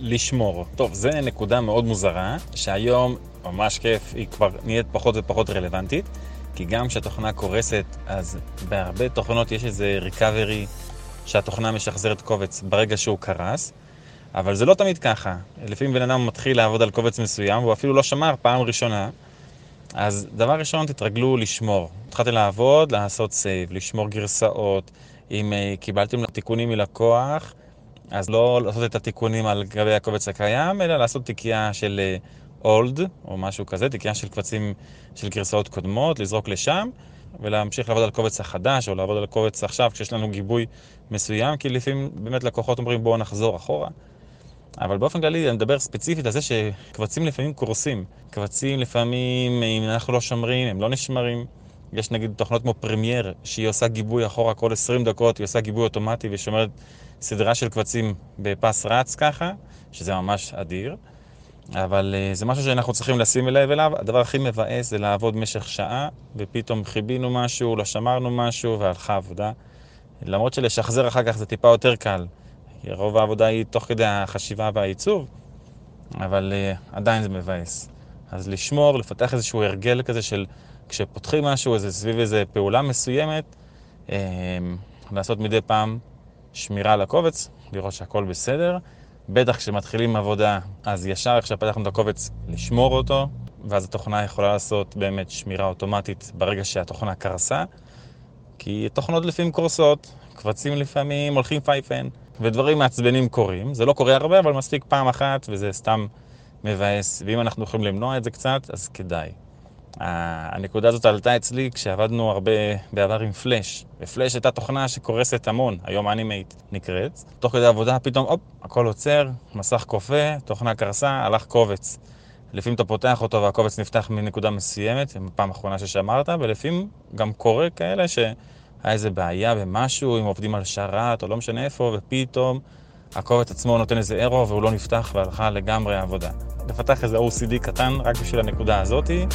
לשמור. טוב, זו נקודה מאוד מוזרה, שהיום ממש כיף, היא כבר נהיית פחות ופחות רלוונטית, כי גם כשהתוכנה קורסת, אז בהרבה תוכנות יש איזה recovery שהתוכנה משחזרת קובץ ברגע שהוא קרס, אבל זה לא תמיד ככה. לפעמים בן אדם מתחיל לעבוד על קובץ מסוים, והוא אפילו לא שמר פעם ראשונה, אז דבר ראשון, תתרגלו לשמור. התחלתם לעבוד, לעשות save, לשמור גרסאות. אם uh, קיבלתם תיקונים מלקוח, אז לא לעשות את התיקונים על גבי הקובץ הקיים, אלא לעשות תיקייה של אולד, uh, או משהו כזה, תיקייה של קבצים של גרסאות קודמות, לזרוק לשם, ולהמשיך לעבוד על קובץ החדש, או לעבוד על קובץ עכשיו, כשיש לנו גיבוי מסוים, כי לפעמים באמת לקוחות אומרים בואו נחזור אחורה. אבל באופן כללי אני מדבר ספציפית על זה שקבצים לפעמים קורסים. קבצים לפעמים, אם אנחנו לא שומרים, הם לא נשמרים. יש נגיד תוכנות כמו פרמייר, שהיא עושה גיבוי אחורה כל 20 דקות, היא עושה גיבוי אוטומטי ושומרת סדרה של קבצים בפס רץ ככה, שזה ממש אדיר. אבל uh, זה משהו שאנחנו צריכים לשים לב אליו. הדבר הכי מבאס זה לעבוד במשך שעה, ופתאום חיבינו משהו, לא שמרנו משהו, והלכה עבודה. למרות שלשחזר אחר כך זה טיפה יותר קל. רוב העבודה היא תוך כדי החשיבה והעיצוב, אבל uh, עדיין זה מבאס. אז לשמור, לפתח איזשהו הרגל כזה של כשפותחים משהו, איזה סביב איזה פעולה מסוימת, uh, לעשות מדי פעם שמירה על הקובץ, לראות שהכל בסדר. בטח כשמתחילים עבודה, אז ישר איך שפתחנו את הקובץ, לשמור אותו, ואז התוכנה יכולה לעשות באמת שמירה אוטומטית ברגע שהתוכנה קרסה, כי תוכנות לפעמים קורסות, קבצים לפעמים הולכים פייפן. ודברים מעצבנים קורים. זה לא קורה הרבה, אבל מספיק פעם אחת, וזה סתם מבאס. ואם אנחנו יכולים למנוע את זה קצת, אז כדאי. הנקודה הזאת עלתה אצלי כשעבדנו הרבה בעבר עם Flash. ו Flash הייתה תוכנה שקורסת המון, היום Animate נקראת. תוך כדי עבודה פתאום, הופ, הכל עוצר, מסך קופא, תוכנה קרסה, הלך קובץ. לפעמים אתה פותח אותו והקובץ נפתח מנקודה מסוימת, פעם אחרונה ששמרת, ולפעמים גם קורה כאלה ש... היה איזה בעיה במשהו, אם עובדים על שרת או לא משנה איפה, ופתאום הקובץ עצמו נותן איזה אירו והוא לא נפתח והלכה לגמרי העבודה. לפתח איזה OCD קטן רק בשביל הנקודה הזאתי,